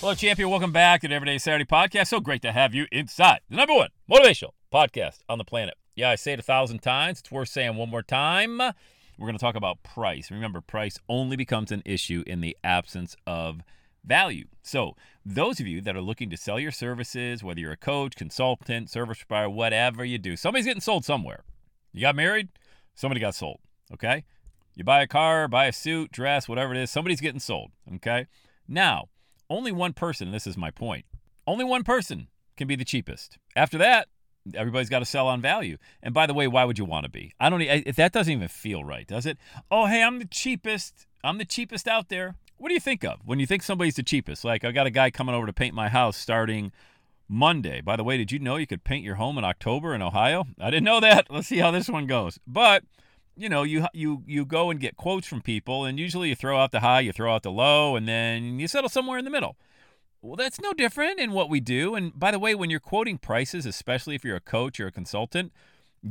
Hello, champion. Welcome back to the Everyday Saturday podcast. So great to have you inside the number one motivational podcast on the planet. Yeah, I say it a thousand times. It's worth saying one more time. We're going to talk about price. Remember, price only becomes an issue in the absence of value. So, those of you that are looking to sell your services, whether you're a coach, consultant, service provider, whatever you do, somebody's getting sold somewhere. You got married, somebody got sold. Okay? You buy a car, buy a suit, dress, whatever it is, somebody's getting sold. Okay? Now, only one person, this is my point, only one person can be the cheapest. After that, everybody's got to sell on value. And by the way, why would you want to be? I don't. I, that doesn't even feel right, does it? Oh, hey, I'm the cheapest. I'm the cheapest out there. What do you think of when you think somebody's the cheapest? Like I got a guy coming over to paint my house starting Monday. By the way, did you know you could paint your home in October in Ohio? I didn't know that. Let's see how this one goes. But you know, you you you go and get quotes from people, and usually you throw out the high, you throw out the low, and then you settle somewhere in the middle. Well, that's no different in what we do. And by the way, when you're quoting prices, especially if you're a coach or a consultant,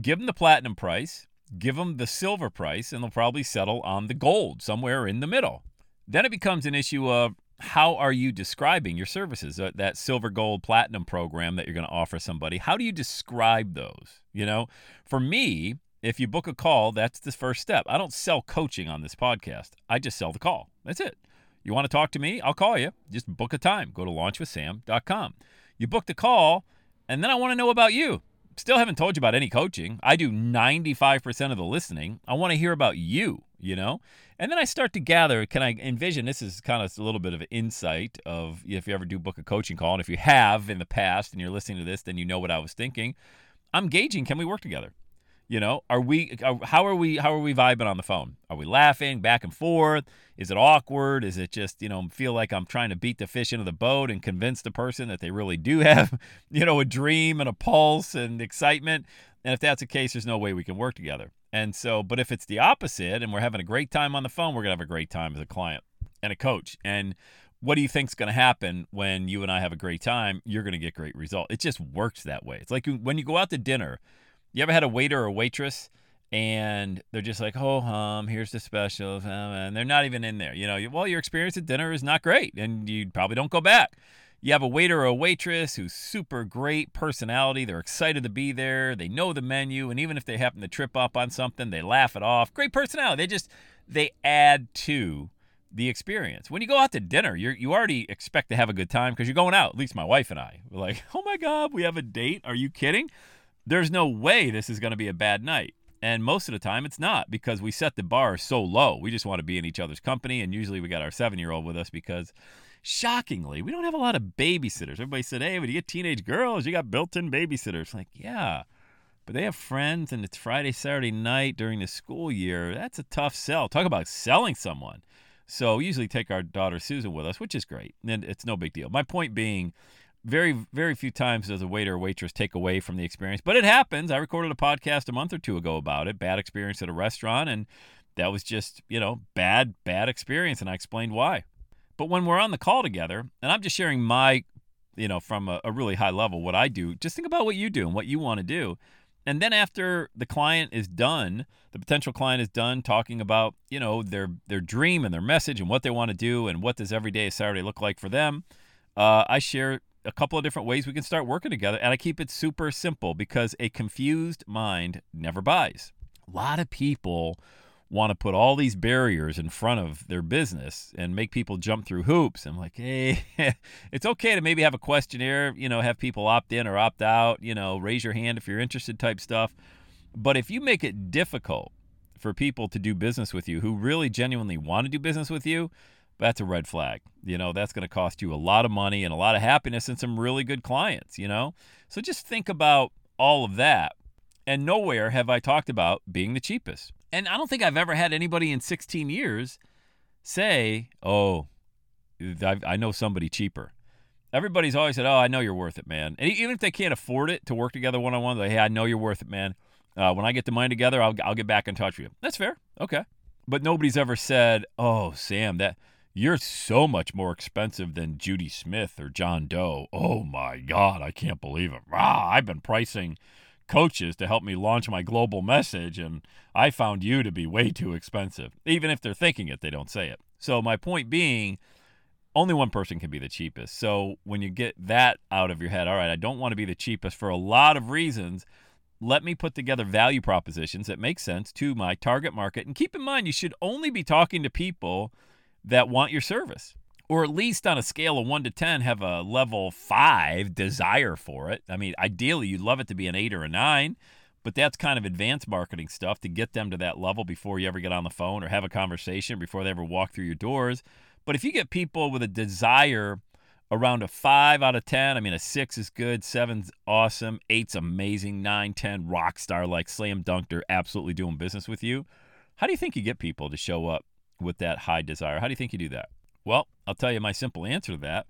give them the platinum price, give them the silver price, and they'll probably settle on the gold somewhere in the middle. Then it becomes an issue of how are you describing your services, that, silver, gold, platinum program that you're going to offer somebody. How do you describe those? You know, for me, if you book a call, that's the first step. I don't sell coaching on this podcast. I just sell the call. That's it. You want to talk to me? I'll call you. Just book a time. Go to launchwithsam.com. You book the call, and then I want to know about you. Still haven't told you about any coaching. I do 95% of the listening. I want to hear about you, you know? And then I start to gather, can I envision this is kind of a little bit of an insight of if you ever do book a coaching call, and if you have in the past and you're listening to this, then you know what I was thinking. I'm gauging, can we work together? You know, are we? Are, how are we? How are we vibing on the phone? Are we laughing back and forth? Is it awkward? Is it just you know feel like I'm trying to beat the fish into the boat and convince the person that they really do have you know a dream and a pulse and excitement? And if that's the case, there's no way we can work together. And so, but if it's the opposite and we're having a great time on the phone, we're gonna have a great time as a client and a coach. And what do you think's going to happen when you and I have a great time? You're going to get great result. It just works that way. It's like when you go out to dinner you ever had a waiter or waitress and they're just like, oh, um, here's the special, and they're not even in there. You know, well, your experience at dinner is not great, and you probably don't go back. You have a waiter or a waitress who's super great personality. They're excited to be there. They know the menu, and even if they happen to trip up on something, they laugh it off. Great personality. They just they add to the experience. When you go out to dinner, you you already expect to have a good time because you're going out. At least my wife and I. We're like, oh my god, we have a date. Are you kidding? There's no way this is going to be a bad night. And most of the time it's not because we set the bar so low. We just want to be in each other's company. And usually we got our seven year old with us because shockingly, we don't have a lot of babysitters. Everybody said, hey, but you get teenage girls, you got built in babysitters. Like, yeah, but they have friends and it's Friday, Saturday night during the school year. That's a tough sell. Talk about selling someone. So we usually take our daughter Susan with us, which is great. And it's no big deal. My point being, very very few times does a waiter or waitress take away from the experience but it happens. I recorded a podcast a month or two ago about it bad experience at a restaurant and that was just you know bad bad experience and i explained why. But when we're on the call together and i'm just sharing my you know from a, a really high level what i do just think about what you do and what you want to do. And then after the client is done the potential client is done talking about you know their their dream and their message and what they want to do and what does every day saturday look like for them uh, i share a couple of different ways we can start working together. And I keep it super simple because a confused mind never buys. A lot of people want to put all these barriers in front of their business and make people jump through hoops. I'm like, hey, eh, it's okay to maybe have a questionnaire, you know, have people opt in or opt out, you know, raise your hand if you're interested type stuff. But if you make it difficult for people to do business with you who really genuinely want to do business with you, that's a red flag. You know, that's going to cost you a lot of money and a lot of happiness and some really good clients, you know? So just think about all of that. And nowhere have I talked about being the cheapest. And I don't think I've ever had anybody in 16 years say, oh, I know somebody cheaper. Everybody's always said, oh, I know you're worth it, man. And even if they can't afford it to work together one on one, like, hey, I know you're worth it, man. Uh, when I get the money together, I'll, I'll get back in touch with you. That's fair. Okay. But nobody's ever said, oh, Sam, that you're so much more expensive than Judy Smith or John Doe. Oh my God, I can't believe it. Rah, I've been pricing coaches to help me launch my global message, and I found you to be way too expensive. Even if they're thinking it, they don't say it. So, my point being, only one person can be the cheapest. So, when you get that out of your head, all right, I don't want to be the cheapest for a lot of reasons. Let me put together value propositions that make sense to my target market. And keep in mind, you should only be talking to people that want your service or at least on a scale of 1 to 10 have a level 5 desire for it. I mean, ideally you'd love it to be an 8 or a 9, but that's kind of advanced marketing stuff to get them to that level before you ever get on the phone or have a conversation before they ever walk through your doors. But if you get people with a desire around a 5 out of 10, I mean a 6 is good, 7's awesome, 8's amazing, 9, 10 rock star like slam dunk they're absolutely doing business with you. How do you think you get people to show up with that high desire? How do you think you do that? Well, I'll tell you my simple answer to that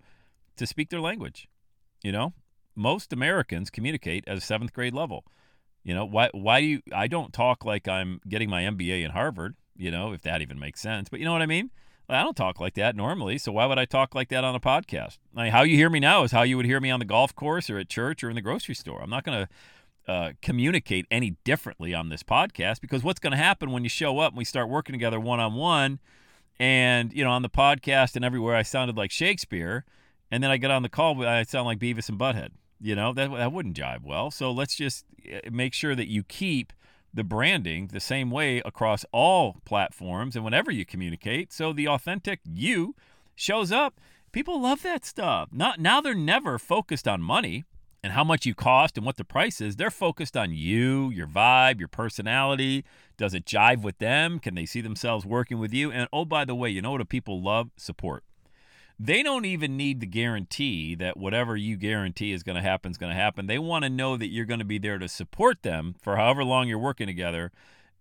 to speak their language. You know, most Americans communicate at a seventh grade level. You know, why, why do you, I don't talk like I'm getting my MBA in Harvard, you know, if that even makes sense. But you know what I mean? I don't talk like that normally, so why would I talk like that on a podcast? I mean, how you hear me now is how you would hear me on the golf course or at church or in the grocery store. I'm not going to uh, communicate any differently on this podcast because what's going to happen when you show up and we start working together one on one and, you know, on the podcast and everywhere, I sounded like Shakespeare. And then I get on the call, I sound like Beavis and Butthead. You know, that, that wouldn't jive well. So let's just eh, make sure that you keep the branding the same way across all platforms and whenever you communicate. So the authentic you shows up. People love that stuff. Not now they're never focused on money and how much you cost and what the price is. They're focused on you, your vibe, your personality. Does it jive with them? Can they see themselves working with you? And oh, by the way, you know what do people love? Support. They don't even need the guarantee that whatever you guarantee is going to happen is going to happen. They want to know that you're going to be there to support them for however long you're working together.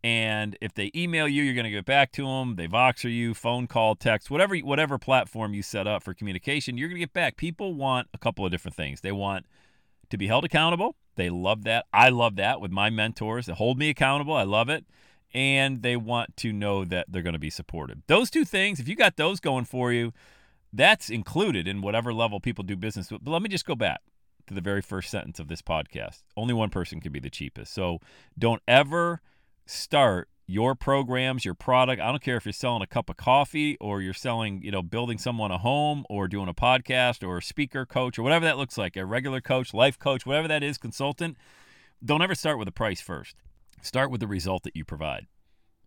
And if they email you, you're going to get back to them. They Voxer you, phone call, text, whatever whatever platform you set up for communication, you're going to get back. People want a couple of different things. They want to be held accountable. They love that. I love that with my mentors. They hold me accountable. I love it. And they want to know that they're going to be supported. Those two things, if you got those going for you, that's included in whatever level people do business with. But let me just go back to the very first sentence of this podcast. Only one person can be the cheapest. So don't ever start your programs, your product. I don't care if you're selling a cup of coffee or you're selling, you know, building someone a home or doing a podcast or a speaker coach or whatever that looks like, a regular coach, life coach, whatever that is, consultant. Don't ever start with the price first. Start with the result that you provide.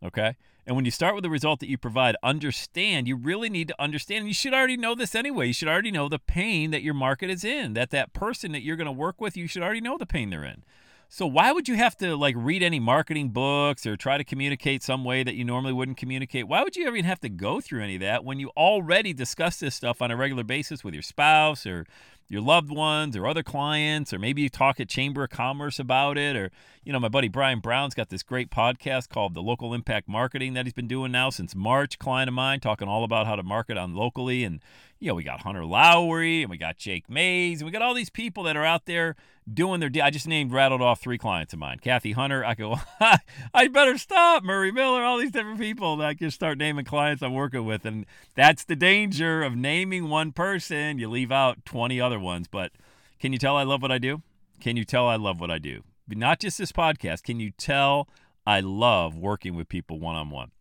Okay? And when you start with the result that you provide, understand, you really need to understand. You should already know this anyway. You should already know the pain that your market is in, that that person that you're going to work with, you should already know the pain they're in. So why would you have to like read any marketing books or try to communicate some way that you normally wouldn't communicate? Why would you even have to go through any of that when you already discuss this stuff on a regular basis with your spouse or your loved ones or other clients, or maybe you talk at Chamber of Commerce about it, or you know, my buddy Brian Brown's got this great podcast called The Local Impact Marketing that he's been doing now since March. Client of mine talking all about how to market on locally, and you know, we got Hunter Lowry and we got Jake Mays, and we got all these people that are out there doing their. I just named rattled off three clients of mine: Kathy Hunter. I go, I better stop. Murray Miller, all these different people that I can start naming clients I'm working with, and that's the danger of naming one person. You leave out 20 other ones. But can you tell I love what I do? Can you tell I love what I do? Not just this podcast. Can you tell I love working with people one on one?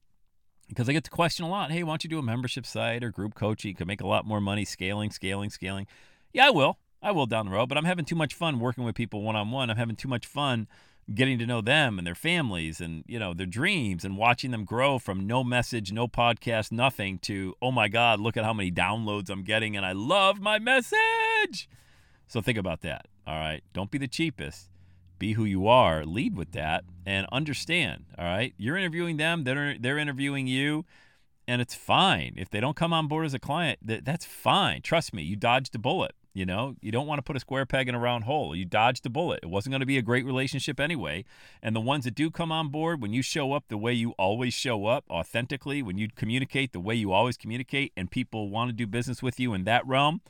Because I get the question a lot. Hey, why don't you do a membership site or group coaching? You can make a lot more money scaling, scaling, scaling. Yeah, I will. I will down the road, but I'm having too much fun working with people one on one. I'm having too much fun getting to know them and their families and you know their dreams and watching them grow from no message, no podcast, nothing to oh my god, look at how many downloads I'm getting and I love my message. So think about that. All right, don't be the cheapest. be who you are, lead with that, and understand. All right, you're interviewing them; they're they're interviewing you, and it's fine if they don't come on board as a client. That, that's fine. Trust me, you dodged a bullet. You know, you don't want to put a square peg in a round hole. You dodged a bullet. It wasn't going to be a great relationship anyway. And the ones that do come on board, when you show up the way you always show up, authentically, when you communicate the way you always communicate, and people want to do business with you in that realm,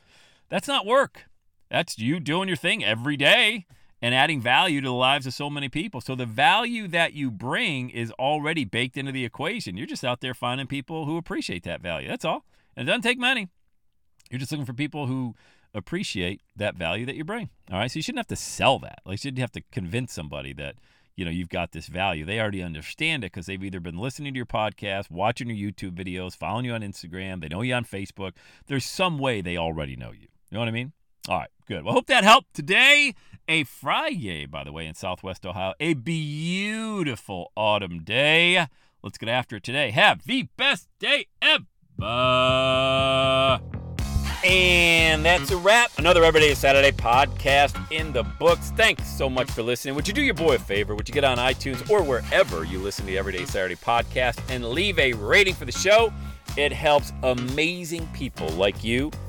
that's not work. That's you doing your thing every day and adding value to the lives of so many people. So the value that you bring is already baked into the equation. You're just out there finding people who appreciate that value. That's all. And it doesn't take money. You're just looking for people who appreciate that value that you bring. All right. So you shouldn't have to sell that. Like you shouldn't have to convince somebody that, you know, you've got this value. They already understand it because they've either been listening to your podcast, watching your YouTube videos, following you on Instagram, they know you on Facebook. There's some way they already know you. You know what I mean? All right, good. Well, hope that helped. Today, a Friday, by the way, in Southwest Ohio, a beautiful autumn day. Let's get after it today. Have the best day ever. And that's a wrap. Another Everyday Saturday podcast in the books. Thanks so much for listening. Would you do your boy a favor? Would you get on iTunes or wherever you listen to the Everyday Saturday podcast and leave a rating for the show? It helps amazing people like you